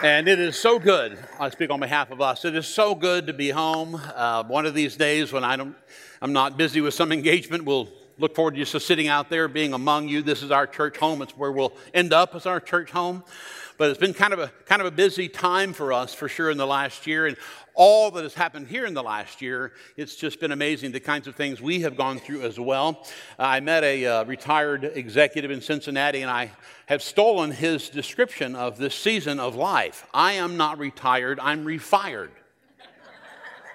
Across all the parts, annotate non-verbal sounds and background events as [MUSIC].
And it is so good. I speak on behalf of us. It is so good to be home. Uh, one of these days, when I don't, I'm not busy with some [LAUGHS] engagement, we'll look forward to just sitting out there, being among you. This is our church home. It's where we'll end up as our church home. But it's been kind of a kind of a busy time for us for sure in the last year, and all that has happened here in the last year, it's just been amazing the kinds of things we have gone through as well. I met a uh, retired executive in Cincinnati, and I have stolen his description of this season of life. I am not retired, I'm refired.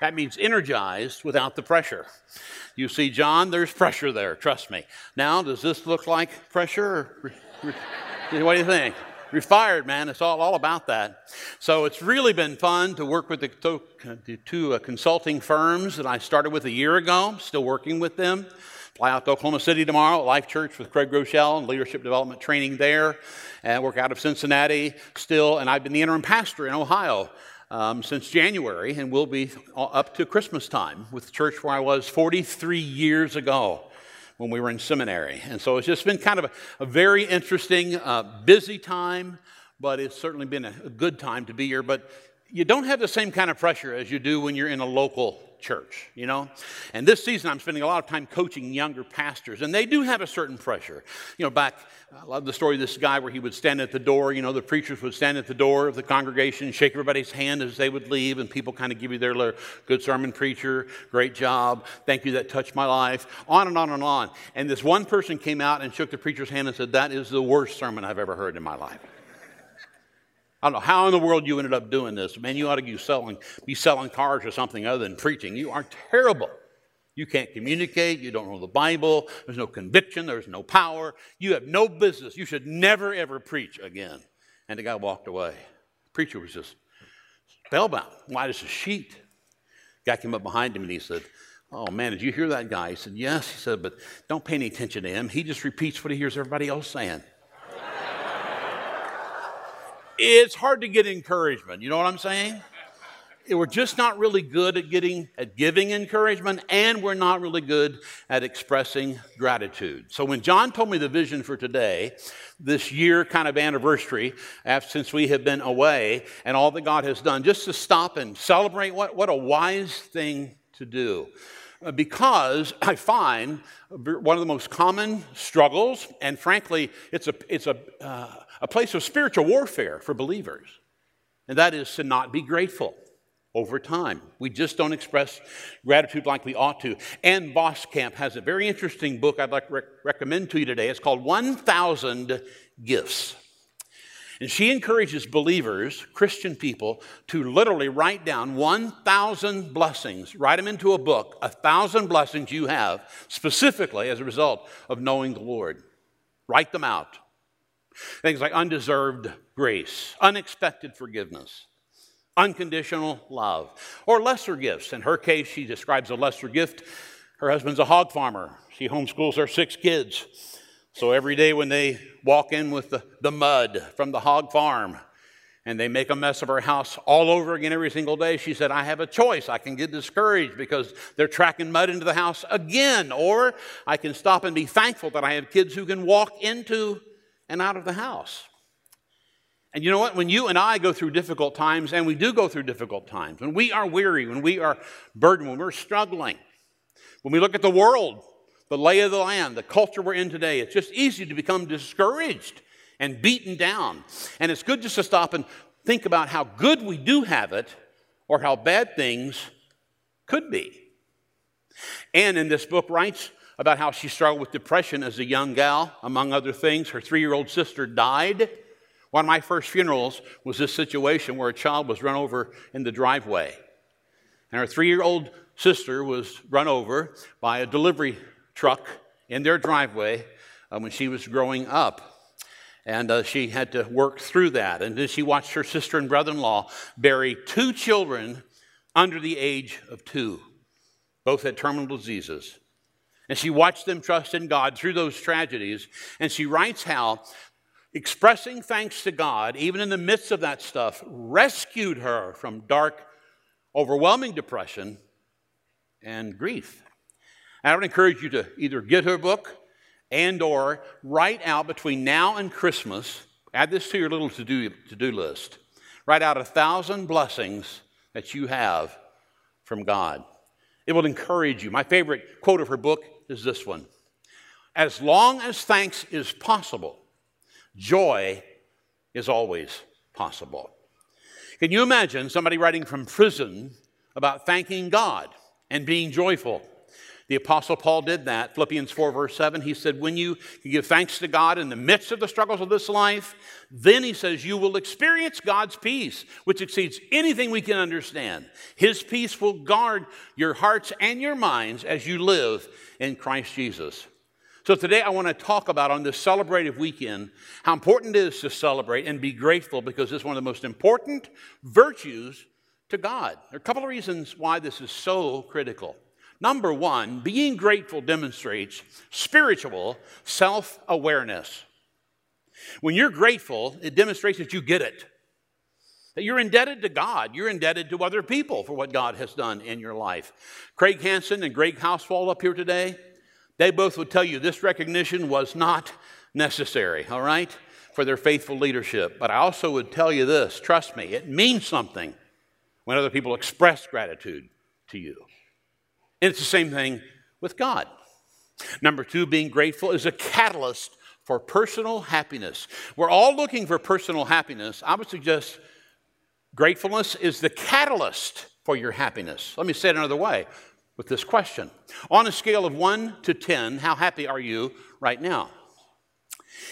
That means energized without the pressure. You see, John, there's pressure there, trust me. Now, does this look like pressure? [LAUGHS] what do you think? Refired, man. It's all, all about that. So it's really been fun to work with the, the two uh, consulting firms that I started with a year ago, still working with them. Fly out to Oklahoma City tomorrow, Life Church with Craig Groeschel and leadership development training there, and work out of Cincinnati still. And I've been the interim pastor in Ohio um, since January, and will be up to Christmas time with the church where I was 43 years ago when we were in seminary. And so it's just been kind of a, a very interesting, uh, busy time, but it's certainly been a, a good time to be here. But you don't have the same kind of pressure as you do when you're in a local church, you know? And this season, I'm spending a lot of time coaching younger pastors, and they do have a certain pressure. You know, back, I love the story of this guy where he would stand at the door, you know, the preachers would stand at the door of the congregation, shake everybody's hand as they would leave, and people kind of give you their little good sermon preacher, great job, thank you, that touched my life, on and on and on. And this one person came out and shook the preacher's hand and said, That is the worst sermon I've ever heard in my life. I don't know how in the world you ended up doing this. Man, you ought to be selling, be selling cars or something other than preaching. You are terrible. You can't communicate. You don't know the Bible. There's no conviction. There's no power. You have no business. You should never, ever preach again. And the guy walked away. Preacher was just spellbound. White as a sheet. Guy came up behind him and he said, Oh man, did you hear that guy? He said, Yes. He said, But don't pay any attention to him. He just repeats what he hears everybody else saying it's hard to get encouragement. You know what I'm saying? We're just not really good at getting at giving encouragement, and we're not really good at expressing gratitude. So when John told me the vision for today, this year kind of anniversary, since we have been away, and all that God has done, just to stop and celebrate what, what a wise thing to do uh, because [LAUGHS] I find one of the most common struggles, and frankly, it's a, it's a, uh, a place of spiritual warfare for believers, and that is to not be grateful over time. We just don't express gratitude like we ought to. Ann Voskamp has a very interesting book I'd like to rec- recommend to you today. It's called 1000 Gifts. And she encourages believers, Christian people, to literally write down 1,000 blessings, write them into a book, a thousand blessings you have specifically as a result of knowing the Lord. Write them out. Things like undeserved grace, unexpected forgiveness, unconditional love, or lesser gifts. In her case, she describes a lesser gift. Her husband's a hog farmer. She homeschools her six kids. So every day when they walk in with the, the mud from the hog farm and they make a mess of her house all over again every single day, she said, I have a choice. I can get discouraged because they're tracking mud into the house again, or I can stop and be thankful that I have kids who can walk into and out of the house. And you know what? When you and I go through difficult times, and we do go through difficult times, when we are weary, when we are burdened, when we're struggling, when we look at the world, the lay of the land, the culture we're in today, it's just easy to become discouraged and beaten down. And it's good just to stop and think about how good we do have it or how bad things could be. And in this book writes about how she struggled with depression as a young gal, among other things. Her three year old sister died. One of my first funerals was this situation where a child was run over in the driveway. And her three year old sister was run over by a delivery truck in their driveway uh, when she was growing up. And uh, she had to work through that. And then she watched her sister and brother in law bury two children under the age of two. Both had terminal diseases. And she watched them trust in God through those tragedies. And she writes how expressing thanks to God, even in the midst of that stuff, rescued her from dark, overwhelming depression and grief. And I would encourage you to either get her book and or write out between now and Christmas, add this to your little to-do, to-do list. Write out a thousand blessings that you have from God. It will encourage you. My favorite quote of her book is this one As long as thanks is possible, joy is always possible. Can you imagine somebody writing from prison about thanking God and being joyful? The Apostle Paul did that. Philippians 4, verse 7, he said, When you give thanks to God in the midst of the struggles of this life, then he says, You will experience God's peace, which exceeds anything we can understand. His peace will guard your hearts and your minds as you live in Christ Jesus. So today I want to talk about on this celebrative weekend how important it is to celebrate and be grateful because it's one of the most important virtues to God. There are a couple of reasons why this is so critical. Number one, being grateful demonstrates spiritual self awareness. When you're grateful, it demonstrates that you get it. That you're indebted to God. You're indebted to other people for what God has done in your life. Craig Hansen and Greg Housefall up here today, they both would tell you this recognition was not necessary, all right, for their faithful leadership. But I also would tell you this trust me, it means something when other people express gratitude to you. And it's the same thing with God. Number two, being grateful is a catalyst for personal happiness. We're all looking for personal happiness. I would suggest gratefulness is the catalyst for your happiness. Let me say it another way with this question. On a scale of 1 to 10, how happy are you right now?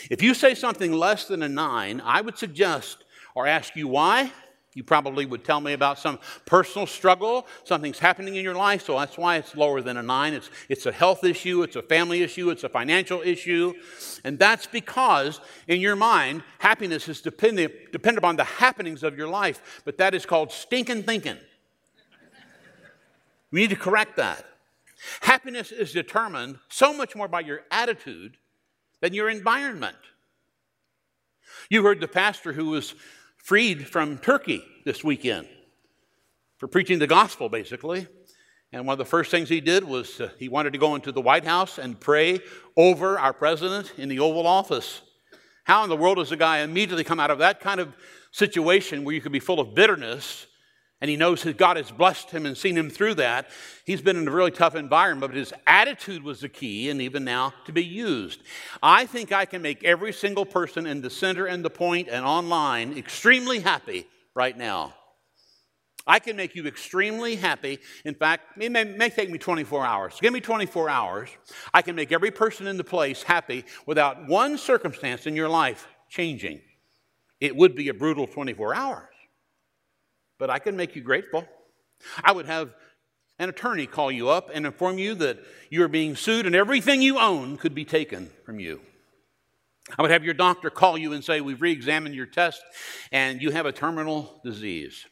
If you say something less than a 9, I would suggest or ask you why you probably would tell me about some personal struggle, something's happening in your life, so that's why it's lower than a nine. It's, it's a health issue, it's a family issue, it's a financial issue. And that's because in your mind, happiness is dependent, dependent upon the happenings of your life, but that is called stinking thinking. We need to correct that. Happiness is determined so much more by your attitude than your environment. You heard the pastor who was freed from Turkey this weekend for preaching the gospel, basically. And one of the first things he did was uh, he wanted to go into the White House and pray over our president in the Oval Office. How in the world does a guy immediately come out of that kind of situation where you could be full of bitterness and he knows that God has blessed him and seen him through that. He's been in a really tough environment, but his attitude was the key, and even now to be used. I think I can make every single person in the center and the point and online extremely happy right now. I can make you extremely happy. In fact, it may, may, take me 24 hours. Give me 24 hours. I can make every person in the place happy without one circumstance in your life changing. It would be a brutal 24 hours but I can make you grateful. I would have an attorney call you up and inform you that you are being sued and everything you own could be taken from you. I would have your doctor call you and say, We've re examined your test and you have a terminal disease.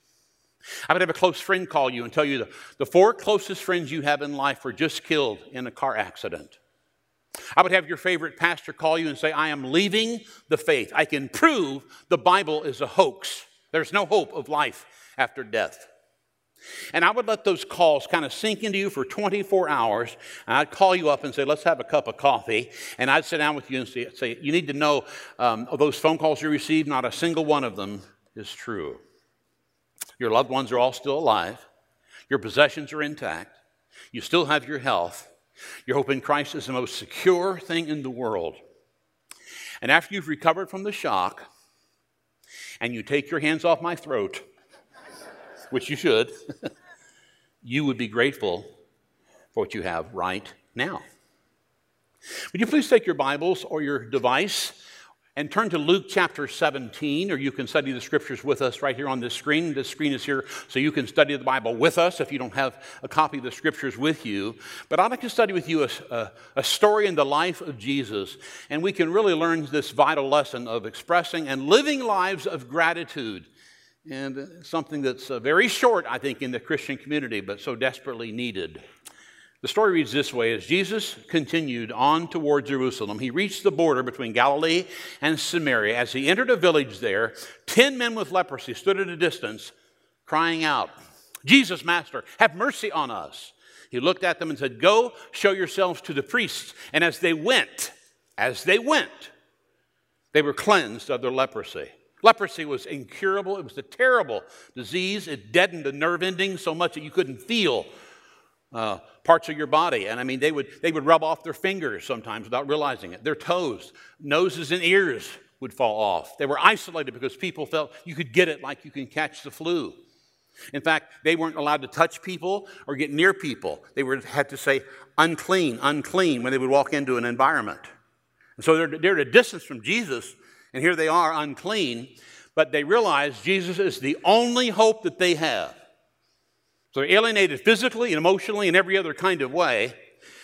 I would have a close friend call you and tell you the, the four closest friends you have in life were just killed in a car accident. I would have your favorite pastor call you and say, I am leaving the faith. I can prove the Bible is a hoax. There's no hope of life after death. And I would let those calls kind of sink into you for 24 hours. And I'd call you up and say, let's have a cup of coffee. And I'd sit down with you and say, say you need to know um, those phone calls you received, not a single one of them is true. Your loved ones are all still alive. Your possessions are intact. You still have your health. Your hope in Christ is the most secure thing in the world. And after you've recovered from the shock and you take your hands off my throat, which you should, you would be grateful for what you have right now. Would you please take your Bibles or your device and turn to Luke chapter 17, or you can study the scriptures with us right here on this screen. This screen is here so you can study the Bible with us if you don't have a copy of the scriptures with you. But I'd like to study with you a, a, a story in the life of Jesus, and we can really learn this vital lesson of expressing and living lives of gratitude and something that's uh, very short, I think, in the Christian community, but so desperately needed. The story reads this way As Jesus continued on toward Jerusalem, he reached the border between Galilee and Samaria. As he entered a village there, ten men with leprosy stood at a distance, crying out, Jesus, Master, have mercy on us. He looked at them and said, Go show yourselves to the priests. And as they went, as they went, they were cleansed of their leprosy. Leprosy was incurable. It was a terrible disease. It deadened the nerve endings so much that you couldn't feel uh, parts of your body. And I mean, they would, they would rub off their fingers sometimes without realizing it. Their toes, noses, and ears would fall off. They were isolated because people felt you could get it like you can catch the flu. In fact, they weren't allowed to touch people or get near people. They were, had to say unclean, unclean when they would walk into an environment. And so they're, they're at a distance from Jesus, and here they are unclean, but they realize Jesus is the only hope that they have. So they're alienated physically and emotionally and every other kind of way.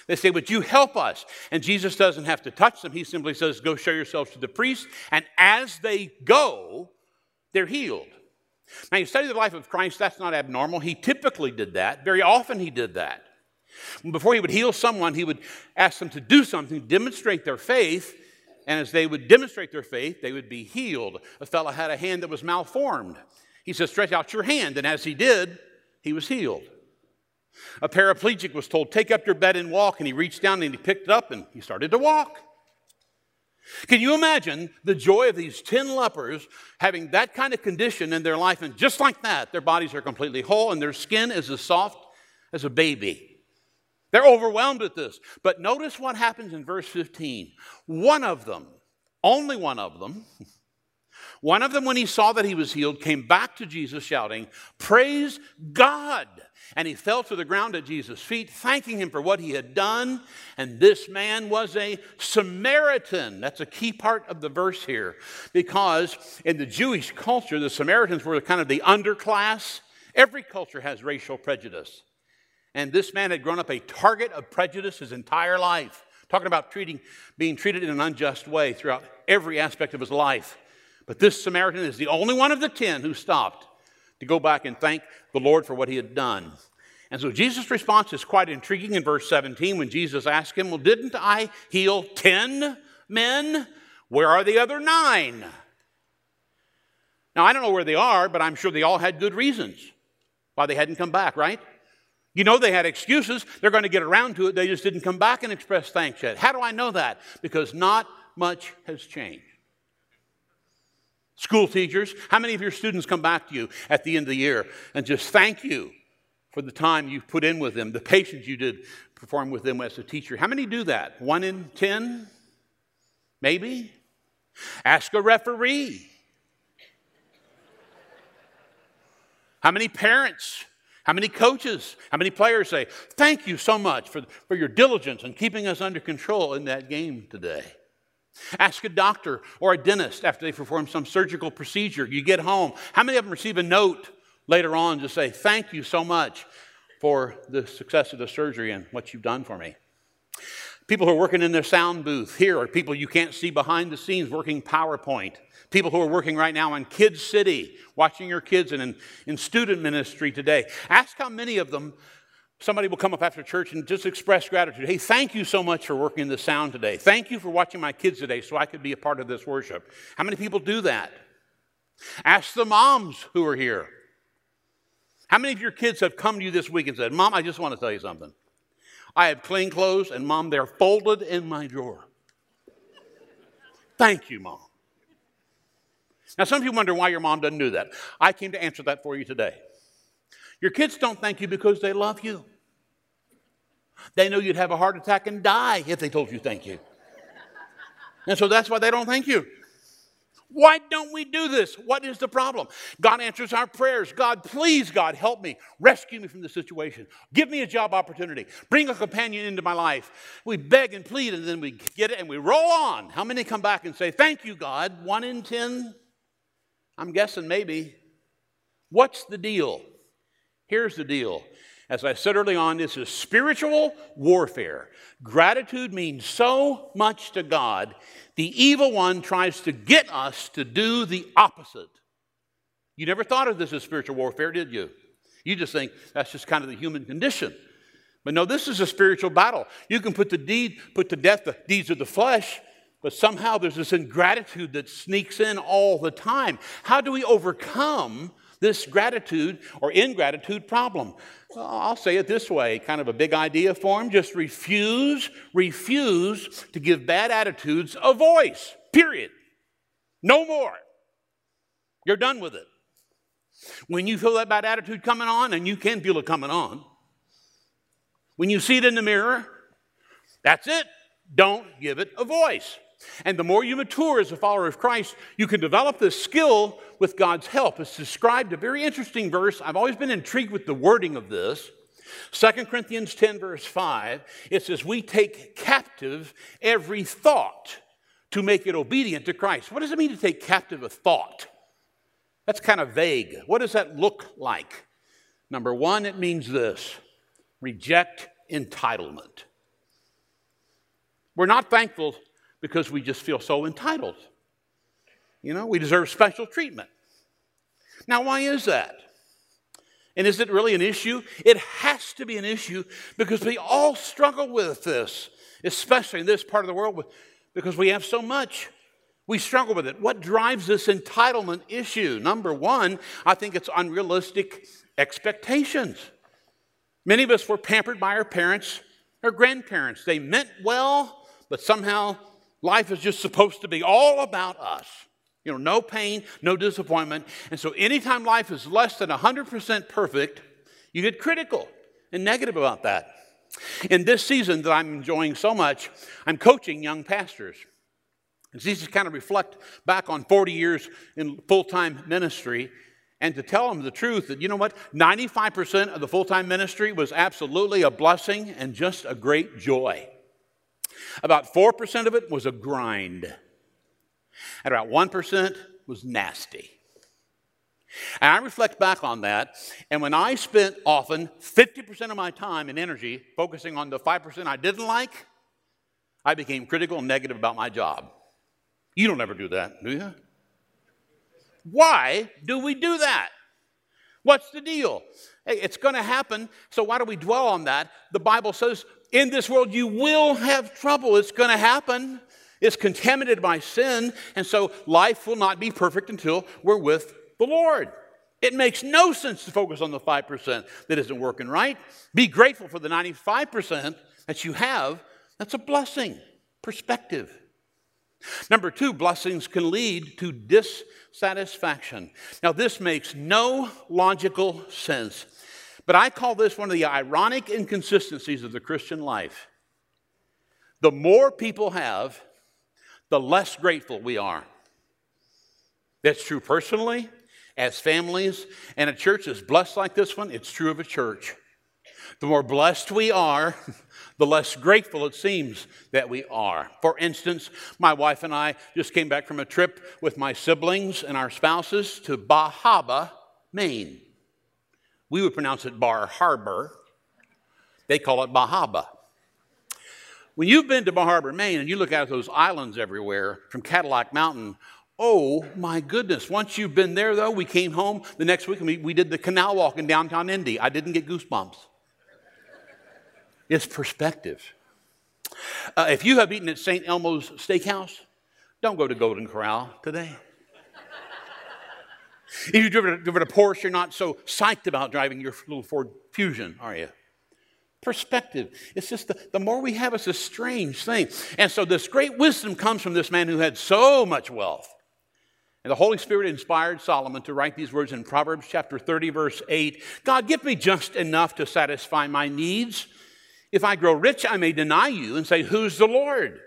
They say, Would you help us? And Jesus doesn't have to touch them. He simply says, Go show yourselves to the priest. And as they go, they're healed. Now, you study the life of Christ, that's not abnormal. He typically did that. Very often, he did that. Before he would heal someone, he would ask them to do something, demonstrate their faith, and as they would demonstrate their faith, they would be healed. A fellow had a hand that was malformed. He said, Stretch out your hand. And as he did, he was healed. A paraplegic was told, Take up your bed and walk. And he reached down and he picked it up and he started to walk. Can you imagine the joy of these 10 lepers having that kind of condition in their life? And just like that, their bodies are completely whole and their skin is as soft as a baby. They're overwhelmed at this. But notice what happens in verse 15. One of them, only one of them, [LAUGHS] one of them, when he saw that he was healed, came back to Jesus shouting, Praise God! And he fell to the ground at Jesus' feet, thanking him for what he had done. And this man was a Samaritan. That's a key part of the verse here, because in the Jewish culture, the Samaritans were kind of the underclass. Every culture has racial prejudice. And this man had grown up a target of prejudice his entire life. Talking about treating, being treated in an unjust way throughout every aspect of his life. But this Samaritan is the only one of the ten who stopped to go back and thank the Lord for what he had done. And so Jesus' response is quite intriguing in verse 17 when Jesus asked him, Well, didn't I heal 10 men? Where are the other nine? Now, I don't know where they are, but I'm sure they all had good reasons why they hadn't come back, right? You know they had excuses. They're going to get around to it. They just didn't come back and express thanks yet. How do I know that? Because not much has changed. School teachers, how many of your students come back to you at the end of the year and just thank you for the time you've put in with them, the patience you did perform with them as a teacher? How many do that? One in ten? Maybe? Ask a referee. How many parents? How many coaches? How many players say, Thank you so much for, for your diligence in keeping us under control in that game today? Ask a doctor or a dentist after they perform some surgical procedure. You get home. How many of them receive a note later on to say, Thank you so much for the success of the surgery and what you've done for me? People who are working in their sound booth here are people you can't see behind the scenes working PowerPoint. People who are working right now in Kids City, watching your kids and in, in student ministry today. Ask how many of them Somebody will come up after church and just express gratitude. Hey, thank you so much for working in the sound today. Thank you for watching my kids today so I could be a part of this worship. How many people do that? Ask the moms who are here. How many of your kids have come to you this week and said, Mom, I just want to tell you something. I have clean clothes, and Mom, they're folded in my drawer. Thank you, Mom. Now, some of you wonder why your mom doesn't do that. I came to answer that for you today. Your kids don't thank you because they love you. They know you'd have a heart attack and die if they told you thank you. And so that's why they don't thank you. Why don't we do this? What is the problem? God answers our prayers. God, please, God, help me. Rescue me from the situation. Give me a job opportunity. Bring a companion into my life. We beg and plead, and then we get it and we roll on. How many come back and say, Thank you, God? One in ten? I'm guessing maybe. What's the deal? Here's the deal. As I said early on, this is spiritual warfare. Gratitude means so much to God, the evil one tries to get us to do the opposite. You never thought of this as spiritual warfare, did you? You just think that's just kind of the human condition. But no, this is a spiritual battle. You can put the deed, put to death the deeds of the flesh, but somehow there's this ingratitude that sneaks in all the time. How do we overcome this gratitude or ingratitude problem? I'll say it this way kind of a big idea form. Just refuse, refuse to give bad attitudes a voice, period. No more. You're done with it. When you feel that bad attitude coming on, and you can feel it coming on, when you see it in the mirror, that's it. Don't give it a voice. And the more you mature as a follower of Christ, you can develop this skill with God's help. It's described a very interesting verse. I've always been intrigued with the wording of this. 2 Corinthians 10, verse 5, it says, We take captive every thought to make it obedient to Christ. What does it mean to take captive a thought? That's kind of vague. What does that look like? Number one, it means this reject entitlement. We're not thankful because we just feel so entitled. You know, we deserve special treatment. Now, why is that? And is it really an issue? It has to be an issue because we all struggle with this, especially in this part of the world because we have so much. We struggle with it. What drives this entitlement issue? Number one, I think it's unrealistic expectations. Many of us were pampered by our parents or grandparents. They meant well, but somehow life is just supposed to be all about us. You know, no pain, no disappointment. And so anytime life is less than 100% perfect, you get critical and negative about that. In this season that I'm enjoying so much, I'm coaching young pastors. And these just kind of reflect back on 40 years in full time ministry and to tell them the truth that, you know what, 95% of the full time ministry was absolutely a blessing and just a great joy. About 4% of it was a grind. And about 1% was nasty. And I reflect back on that, and when I spent often 50% of my time and energy focusing on the 5% I didn't like, I became critical and negative about my job. You don't ever do that, do you? Why do we do that? What's the deal? Hey, it's going to happen, so why do we dwell on that? The Bible says, in this world you will have trouble. It's going to happen. It's contaminated by sin, and so life will not be perfect until we're with the Lord. It makes no sense to focus on the 5% that isn't working right. Be grateful for the 95% that you have. That's a blessing. Perspective. Number two, blessings can lead to dissatisfaction. Now, this makes no logical sense, but I call this one of the ironic inconsistencies of the Christian life. The more people have, the less grateful we are. That's true personally, as families, and a church that's blessed like this one, it's true of a church. The more blessed we are, [LAUGHS] the less grateful it seems that we are. For instance, my wife and I just came back from a trip with my siblings and our spouses to Bahaba, Maine. We would pronounce it Bar Harbor. They call it Bahaba. When you've been to Bar Harbor, Maine, and you look at those islands everywhere from Cadillac Mountain, oh my goodness. Once you've been there, though, we came home the next week and we, we did the canal walk in downtown Indy. I didn't get goosebumps. It's perspective. Uh, if you have eaten at St. Elmo's Steakhouse, don't go to Golden Corral today. If you've driven a, driven a Porsche, you're not so psyched about driving your little Ford Fusion, are you? perspective. It's just the, the more we have, it's a strange thing. And so this great wisdom comes from this man who had so much wealth. And the Holy Spirit inspired Solomon to write these words in Proverbs chapter 30, verse 8 God, give me just enough to satisfy my needs. If I grow rich, I may deny you and say, Who's the Lord?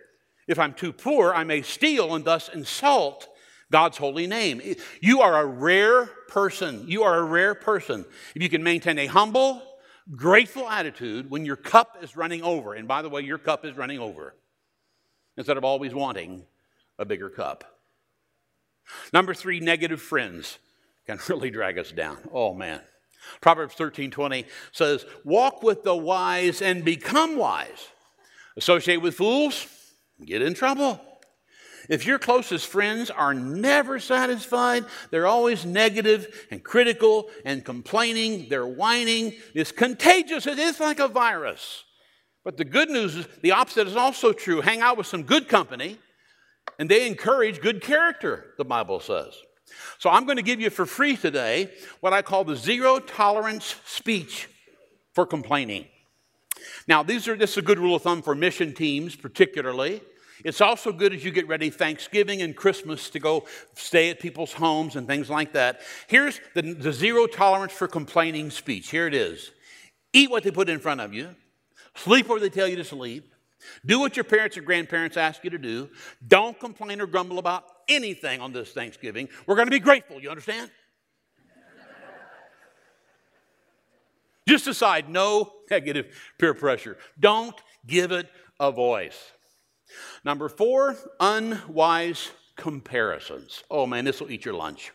If I'm too poor, I may steal and thus insult God's holy name. You are a rare person. You are a rare person. If you can maintain a humble, grateful attitude when your cup is running over. And by the way, your cup is running over instead of always wanting a bigger cup. Number three, negative friends can [LAUGHS] really drag us down. Oh, man. Proverbs 13 20 says, Walk with the wise and become wise. Associate with fools, get in trouble. If your closest friends are never satisfied, they're always negative and critical and complaining, they're whining, it's contagious. It is like a virus. But the good news is the opposite is also true. Hang out with some good company, and they encourage good character, the Bible says. So I'm going to give you for free today what I call the zero tolerance speech for complaining. Now, these are this is a good rule of thumb for mission teams, particularly. It's also good as you get ready Thanksgiving and Christmas to go stay at people's homes and things like that. Here's the, the zero tolerance for complaining speech. Here it is Eat what they put in front of you, sleep where they tell you to sleep, do what your parents or grandparents ask you to do. Don't complain or grumble about anything on this Thanksgiving. We're going to be grateful, you understand? Just decide no negative peer pressure. Don't give it a voice. Number four, unwise comparisons. Oh man, this will eat your lunch.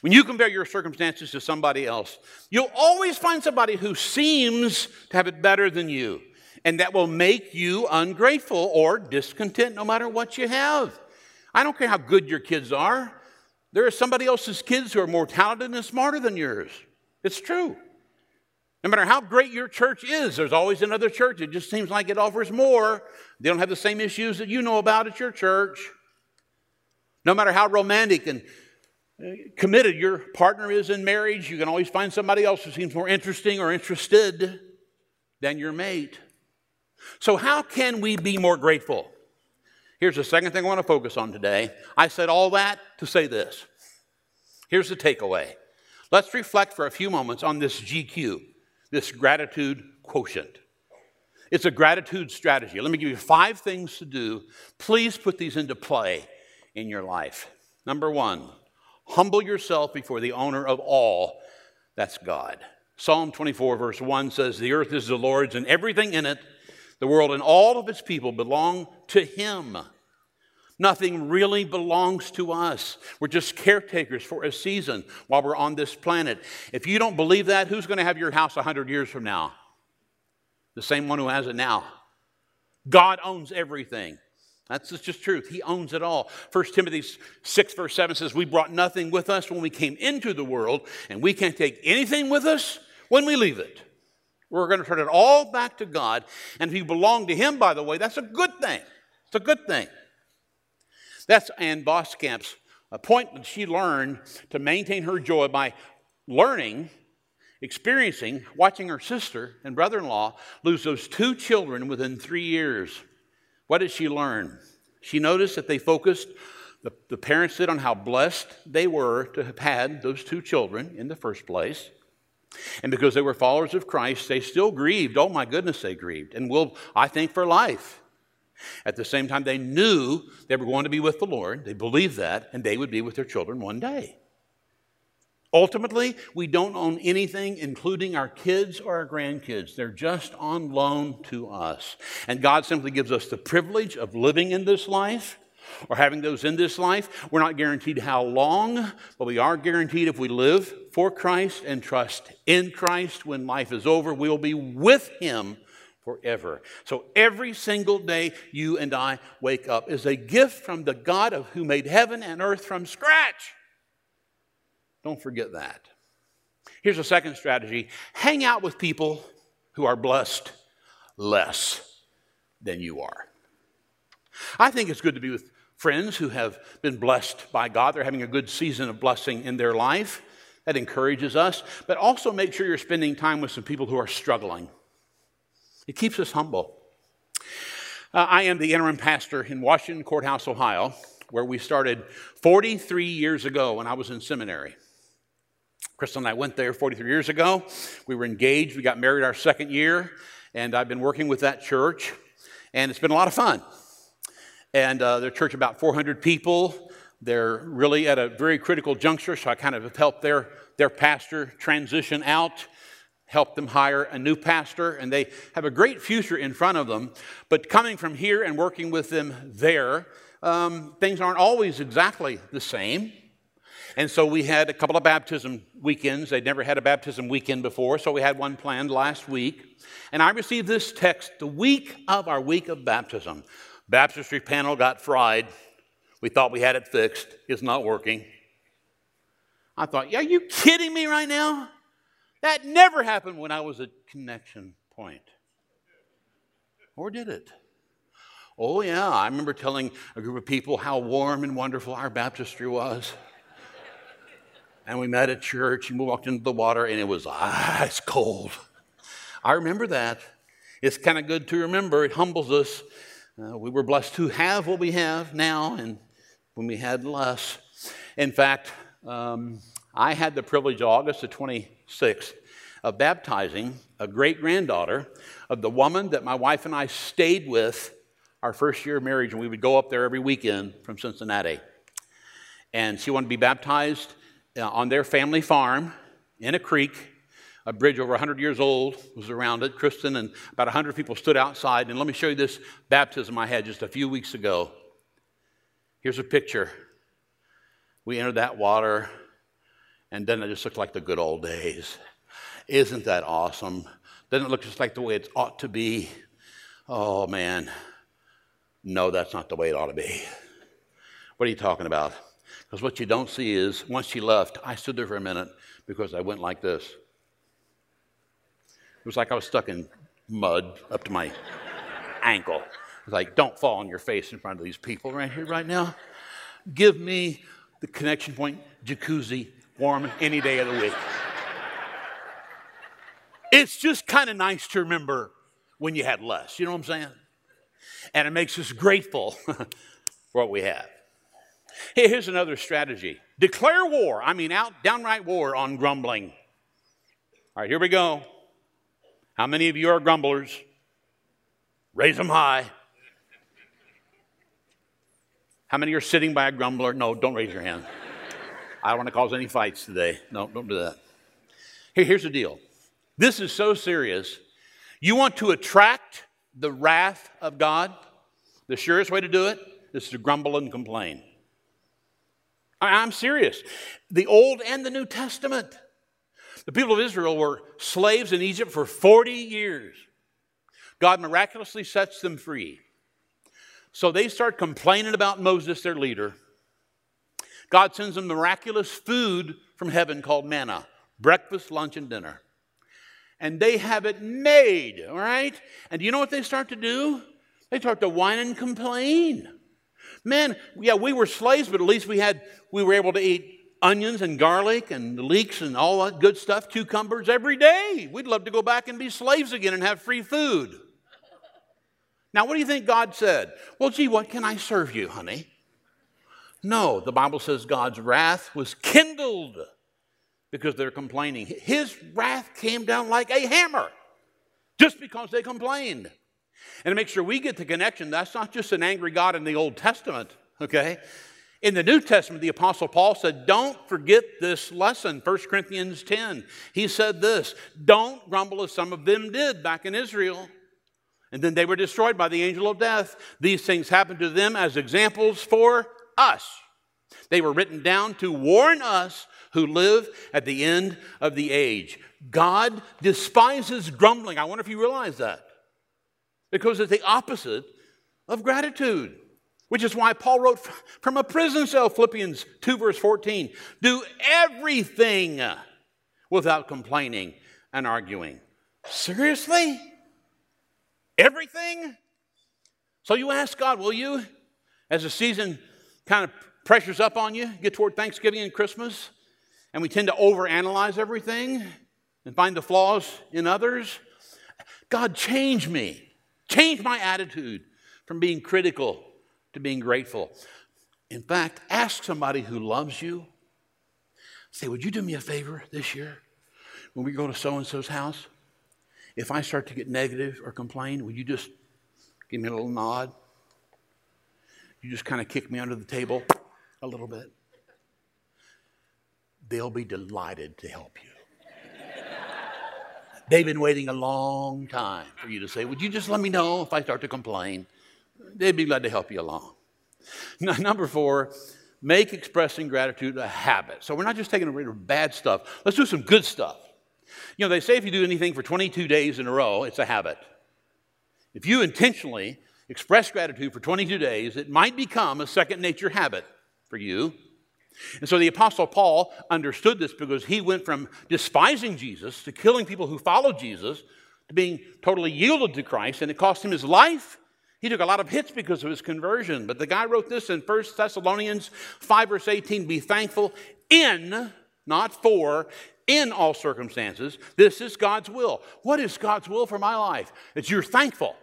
When you compare your circumstances to somebody else, you'll always find somebody who seems to have it better than you, and that will make you ungrateful or discontent no matter what you have. I don't care how good your kids are, there are somebody else's kids who are more talented and smarter than yours. It's true. No matter how great your church is, there's always another church. It just seems like it offers more. They don't have the same issues that you know about at your church. No matter how romantic and uh, committed your partner is in marriage, you can always find somebody else who seems more interesting or interested than your mate. So, how can we be more grateful? Here's the second thing I want to focus on today. I said all that to say this. Here's the takeaway. Let's reflect for a few moments on this GQ this gratitude quotient. It's a gratitude strategy. Let me give you five things to do. Please put these into play in your life. Number one, humble yourself before the owner of all, that's God. Psalm 24, verse 1 says, The earth is the Lord's and everything in it, the world and all of its people belong to Him. Nothing really belongs to us. We're just caretakers for a season while we're on this planet. If you don't believe that, who's going to have your house 100 years from now? The same one who has it now. God owns everything. That's just truth. He owns it all. 1 Timothy 6, verse 7 says, We brought nothing with us when we came into the world, and we can't take anything with us when we leave it. We're going to turn it all back to God. And if you belong to Him, by the way, that's a good thing. It's a good thing. That's Ann Voskamp's appointment she learned to maintain her joy by learning, experiencing, watching her sister and brother in law lose those two children within three years. What did she learn? She noticed that they focused, the, the parents did, on how blessed they were to have had those two children in the first place. And because they were followers of Christ, they still grieved. Oh my goodness, they grieved. And will, I think, for life. At the same time, they knew they were going to be with the Lord. They believed that, and they would be with their children one day. Ultimately, we don't own anything, including our kids or our grandkids. They're just on loan to us. And God simply gives us the privilege of living in this life or having those in this life. We're not guaranteed how long, but we are guaranteed if we live for Christ and trust in Christ when life is over, we will be with Him forever. So every single day you and I wake up is a gift from the God of who made heaven and earth from scratch. Don't forget that. Here's a second strategy hang out with people who are blessed less than you are. I think it's good to be with friends who have been blessed by God. They're having a good season of blessing in their life. That encourages us. But also make sure you're spending time with some people who are struggling it keeps us humble. Uh, I am the interim pastor in Washington Courthouse, Ohio, where we started 43 years ago when I was in seminary. Crystal and I went there 43 years ago. We were engaged. We got married our second year, and I've been working with that church, and it's been a lot of fun. And uh, their church about 400 people. They're really at a very critical juncture, so I kind of helped their, their pastor transition out help them hire a new pastor, and they have a great future in front of them. But coming from here and working with them there, um, things aren't always exactly the same. And so we had a couple of baptism weekends. They'd never had a baptism weekend before, so we had one planned last week. And I received this text the week of our week of baptism. Baptistry panel got fried. We thought we had it fixed. It's not working. I thought, are you kidding me right now? That never happened when I was at Connection Point. Or did it? Oh, yeah, I remember telling a group of people how warm and wonderful our baptistry was. and we met at church and we walked into the water and it was ice cold. I remember that. It's kind of good to remember. It humbles us. Uh, we were blessed to have what we have now and when we had less. In fact, um, I had the privilege August the 26th of baptizing a great granddaughter of the woman that my wife and I stayed with our first year of marriage, and we would go up there every weekend from Cincinnati. And she wanted to be baptized uh, on their family farm in a creek. A bridge over 100 years old was around it. Kristen and about 100 people stood outside. And let me show you this baptism I had just a few weeks ago. Here's a picture. We entered that water, and then it just looked like the good old days. Isn't that awesome? Doesn't it look just like the way it ought to be? Oh, man. No, that's not the way it ought to be. What are you talking about? Because what you don't see is once she left, I stood there for a minute because I went like this. It was like I was stuck in mud up to my ankle. It's like, don't fall on your face in front of these people right here, right now. Give me the connection point jacuzzi warm any day of the week. It's just kind of nice to remember when you had less. You know what I'm saying? And it makes us grateful [LAUGHS] for what we have. Here's another strategy declare war. I mean, out, downright war on grumbling. All right, here we go. How many of you are grumblers? Raise them high. How many are sitting by a grumbler? No, don't raise your hand. I don't want to cause any fights today. No, don't do that. Here, here's the deal this is so serious. You want to attract the wrath of God? The surest way to do it is to grumble and complain. I'm serious. The Old and the New Testament. The people of Israel were slaves in Egypt for 40 years. God miraculously sets them free. So they start complaining about Moses, their leader. God sends them miraculous food from heaven called manna breakfast, lunch, and dinner. And they have it made, all right? And do you know what they start to do? They start to whine and complain. Man, yeah, we were slaves, but at least we had we were able to eat onions and garlic and leeks and all that good stuff, cucumbers every day. We'd love to go back and be slaves again and have free food. Now, what do you think God said? Well, gee, what can I serve you, honey? No, the Bible says God's wrath was kindled because they're complaining. His wrath came down like a hammer just because they complained. And to make sure we get the connection, that's not just an angry God in the Old Testament, okay? In the New Testament, the Apostle Paul said, Don't forget this lesson. 1 Corinthians 10. He said this Don't grumble as some of them did back in Israel. And then they were destroyed by the angel of death. These things happened to them as examples for us. They were written down to warn us who live at the end of the age. God despises grumbling. I wonder if you realize that because it's the opposite of gratitude. Which is why Paul wrote from a prison cell, Philippians 2, verse 14 do everything without complaining and arguing. Seriously? Everything? So you ask God, will you, as the season kind of pressures up on you, get toward Thanksgiving and Christmas, and we tend to overanalyze everything and find the flaws in others? God, change me. Change my attitude from being critical to being grateful. In fact, ask somebody who loves you. Say, would you do me a favor this year when we go to so and so's house? If I start to get negative or complain, would you just give me a little nod? You just kind of kick me under the table a little bit. They'll be delighted to help you. They've been waiting a long time for you to say, Would you just let me know if I start to complain? They'd be glad to help you along. Now, number four, make expressing gratitude a habit. So we're not just taking rid of bad stuff, let's do some good stuff. You know, they say if you do anything for 22 days in a row, it's a habit. If you intentionally express gratitude for 22 days, it might become a second nature habit for you. And so the Apostle Paul understood this because he went from despising Jesus to killing people who followed Jesus to being totally yielded to Christ, and it cost him his life. He took a lot of hits because of his conversion. But the guy wrote this in 1 Thessalonians 5, verse 18 Be thankful in, not for, in all circumstances. This is God's will. What is God's will for my life? It's you're thankful.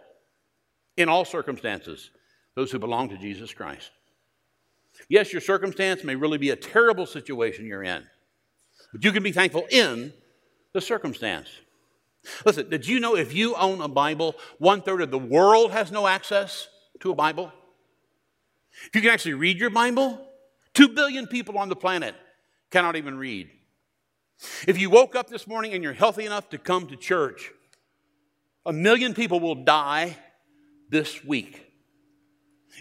In all circumstances, those who belong to Jesus Christ. Yes, your circumstance may really be a terrible situation you're in, but you can be thankful in the circumstance. Listen, did you know if you own a Bible, one third of the world has no access to a Bible? If you can actually read your Bible, two billion people on the planet cannot even read. If you woke up this morning and you're healthy enough to come to church, a million people will die this week.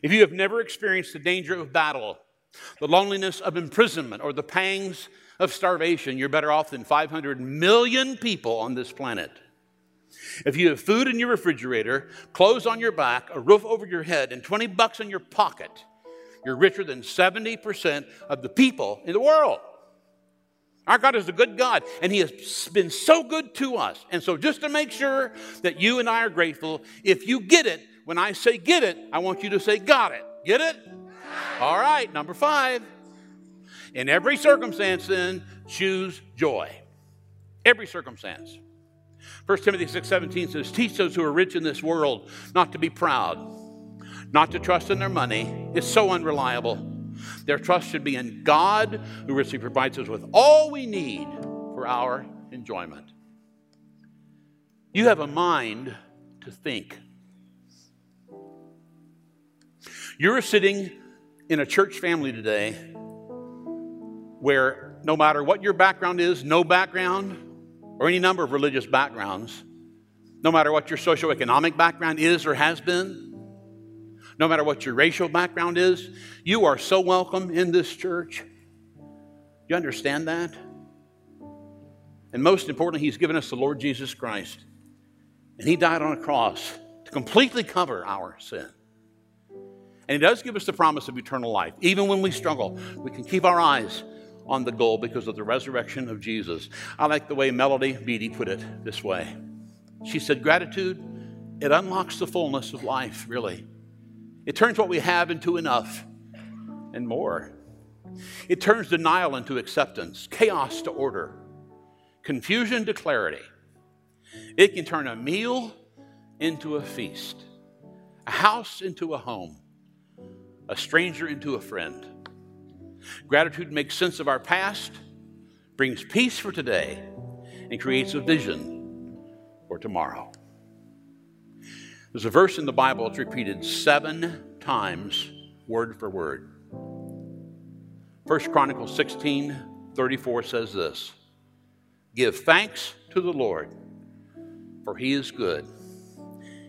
If you have never experienced the danger of battle, the loneliness of imprisonment, or the pangs of starvation, you're better off than 500 million people on this planet. If you have food in your refrigerator, clothes on your back, a roof over your head, and 20 bucks in your pocket, you're richer than 70% of the people in the world. Our God is a good God, and He has been so good to us. And so, just to make sure that you and I are grateful, if you get it, when I say get it, I want you to say got it. Get it? All right, number five. In every circumstance, then, choose joy. Every circumstance. 1 Timothy 6 17 says, Teach those who are rich in this world not to be proud, not to trust in their money. It's so unreliable. Their trust should be in God, who richly provides us with all we need for our enjoyment. You have a mind to think. You're sitting in a church family today where no matter what your background is, no background, or any number of religious backgrounds, no matter what your socioeconomic background is or has been, no matter what your racial background is, you are so welcome in this church. You understand that? And most importantly, He's given us the Lord Jesus Christ. And He died on a cross to completely cover our sin. And He does give us the promise of eternal life. Even when we struggle, we can keep our eyes on the goal because of the resurrection of Jesus. I like the way Melody Beattie put it this way. She said, Gratitude, it unlocks the fullness of life, really. It turns what we have into enough and more. It turns denial into acceptance, chaos to order, confusion to clarity. It can turn a meal into a feast, a house into a home, a stranger into a friend. Gratitude makes sense of our past, brings peace for today, and creates a vision for tomorrow. There's a verse in the Bible that's repeated seven times, word for word. First Chronicles 16 34 says this Give thanks to the Lord, for he is good.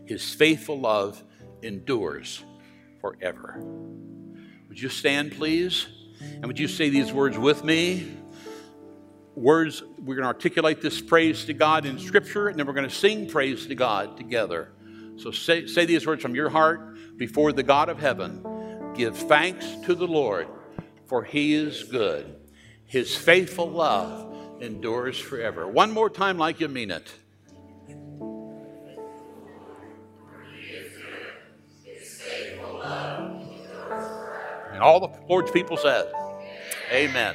His faithful love endures forever. Would you stand, please? And would you say these words with me? Words, we're going to articulate this praise to God in Scripture, and then we're going to sing praise to God together. So say, say these words from your heart before the God of heaven. Give thanks to the Lord, for he is good. His faithful love endures forever. One more time, like you mean it. And all the Lord's people said, Amen.